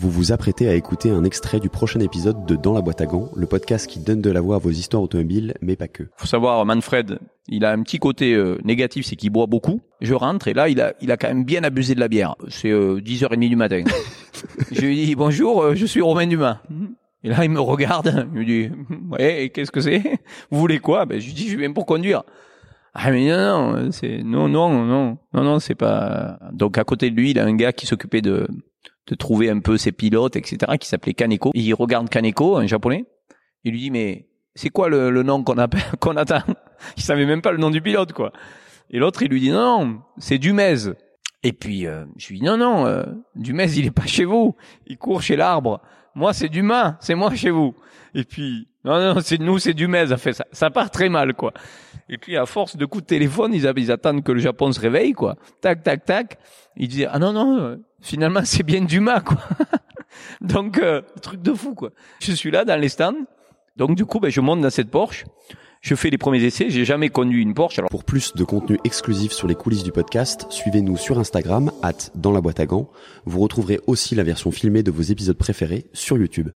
Vous vous apprêtez à écouter un extrait du prochain épisode de Dans la boîte à gants, le podcast qui donne de la voix à vos histoires automobiles, mais pas que. Faut savoir, Manfred, il a un petit côté euh, négatif, c'est qu'il boit beaucoup. Je rentre et là, il a, il a quand même bien abusé de la bière. C'est euh, 10h30 du matin. je lui dis, bonjour, euh, je suis Romain Dumas. Et là, il me regarde, il me dit, ouais, qu'est-ce que c'est? Vous voulez quoi? Ben, je lui dis, je viens pour conduire. Ah mais non, non, c'est non, non, non, non, non, c'est pas. Donc à côté de lui, il a un gars qui s'occupait de de trouver un peu ses pilotes, etc., qui s'appelait Kaneko. Il regarde Kaneko, un japonais. Il lui dit mais c'est quoi le, le nom qu'on appelle qu'on attend? Il savait même pas le nom du pilote quoi. Et l'autre il lui dit non, non c'est Dumez. Et puis euh, je lui dis non non, euh, Dumez il est pas chez vous, il court chez l'arbre. Moi c'est Dumas, c'est moi chez vous. Et puis non non c'est nous c'est Dumez. fait ça, ça part très mal quoi. Et puis à force de coups de téléphone, ils, ils attendent que le Japon se réveille quoi. Tac tac tac. Ils disent ah non non, euh, finalement c'est bien Dumas quoi. Donc euh, truc de fou quoi. Je suis là dans les stands. Donc du coup ben, je monte dans cette Porsche. Je fais les premiers essais, j'ai jamais conduit une Porsche. Alors... Pour plus de contenu exclusif sur les coulisses du podcast, suivez-nous sur Instagram, at dans la boîte à gants. Vous retrouverez aussi la version filmée de vos épisodes préférés sur YouTube.